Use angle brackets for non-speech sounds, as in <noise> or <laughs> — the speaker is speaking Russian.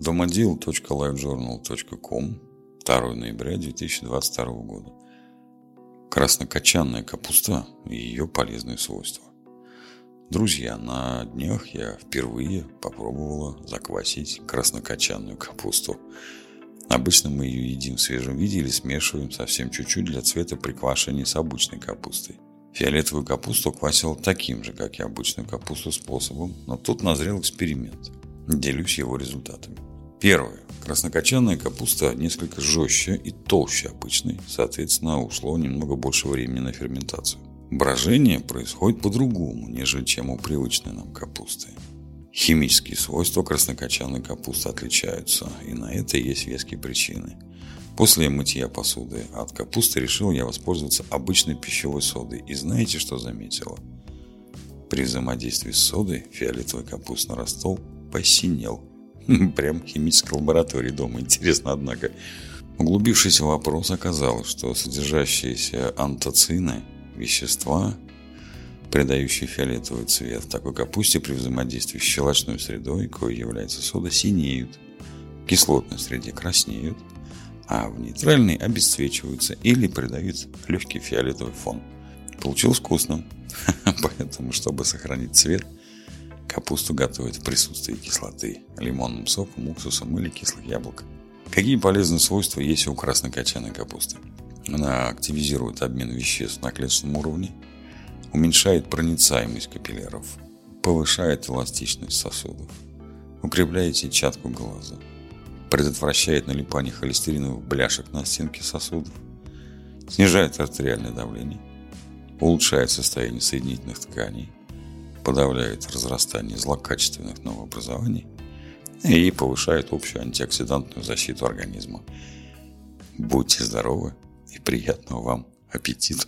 Домодел.livejournal.com 2 ноября 2022 года. Краснокочанная капуста и ее полезные свойства. Друзья, на днях я впервые попробовала заквасить краснокочанную капусту. Обычно мы ее едим в свежем виде или смешиваем совсем чуть-чуть для цвета при квашении с обычной капустой. Фиолетовую капусту квасил таким же, как и обычную капусту способом, но тут назрел эксперимент. Делюсь его результатами. Первое. Краснокочанная капуста несколько жестче и толще обычной, соответственно, ушло немного больше времени на ферментацию. Брожение происходит по-другому, нежели чем у привычной нам капусты. Химические свойства краснокочанной капусты отличаются, и на это есть веские причины. После мытья посуды от капусты решил я воспользоваться обычной пищевой содой. И знаете, что заметила? При взаимодействии с содой фиолетовый капустный ростол посинел. <laughs> Прям химической лаборатории дома. Интересно, однако. Углубившись в вопрос, оказалось, что содержащиеся антоцины, вещества, придающий фиолетовый цвет. Такой капусте при взаимодействии с щелочной средой, кое является сода, синеют, в кислотной среде краснеют, а в нейтральной обесцвечиваются или придают легкий фиолетовый фон. Получилось вкусно, <laughs> поэтому, чтобы сохранить цвет, капусту готовят в присутствии кислоты, лимонным соком, уксусом или кислых яблок. Какие полезные свойства есть у краснокочанной капусты? Она активизирует обмен веществ на клеточном уровне – уменьшает проницаемость капилляров, повышает эластичность сосудов, укрепляет сетчатку глаза, предотвращает налипание холестериновых бляшек на стенки сосудов, снижает артериальное давление, улучшает состояние соединительных тканей, подавляет разрастание злокачественных новообразований и повышает общую антиоксидантную защиту организма. Будьте здоровы и приятного вам аппетита!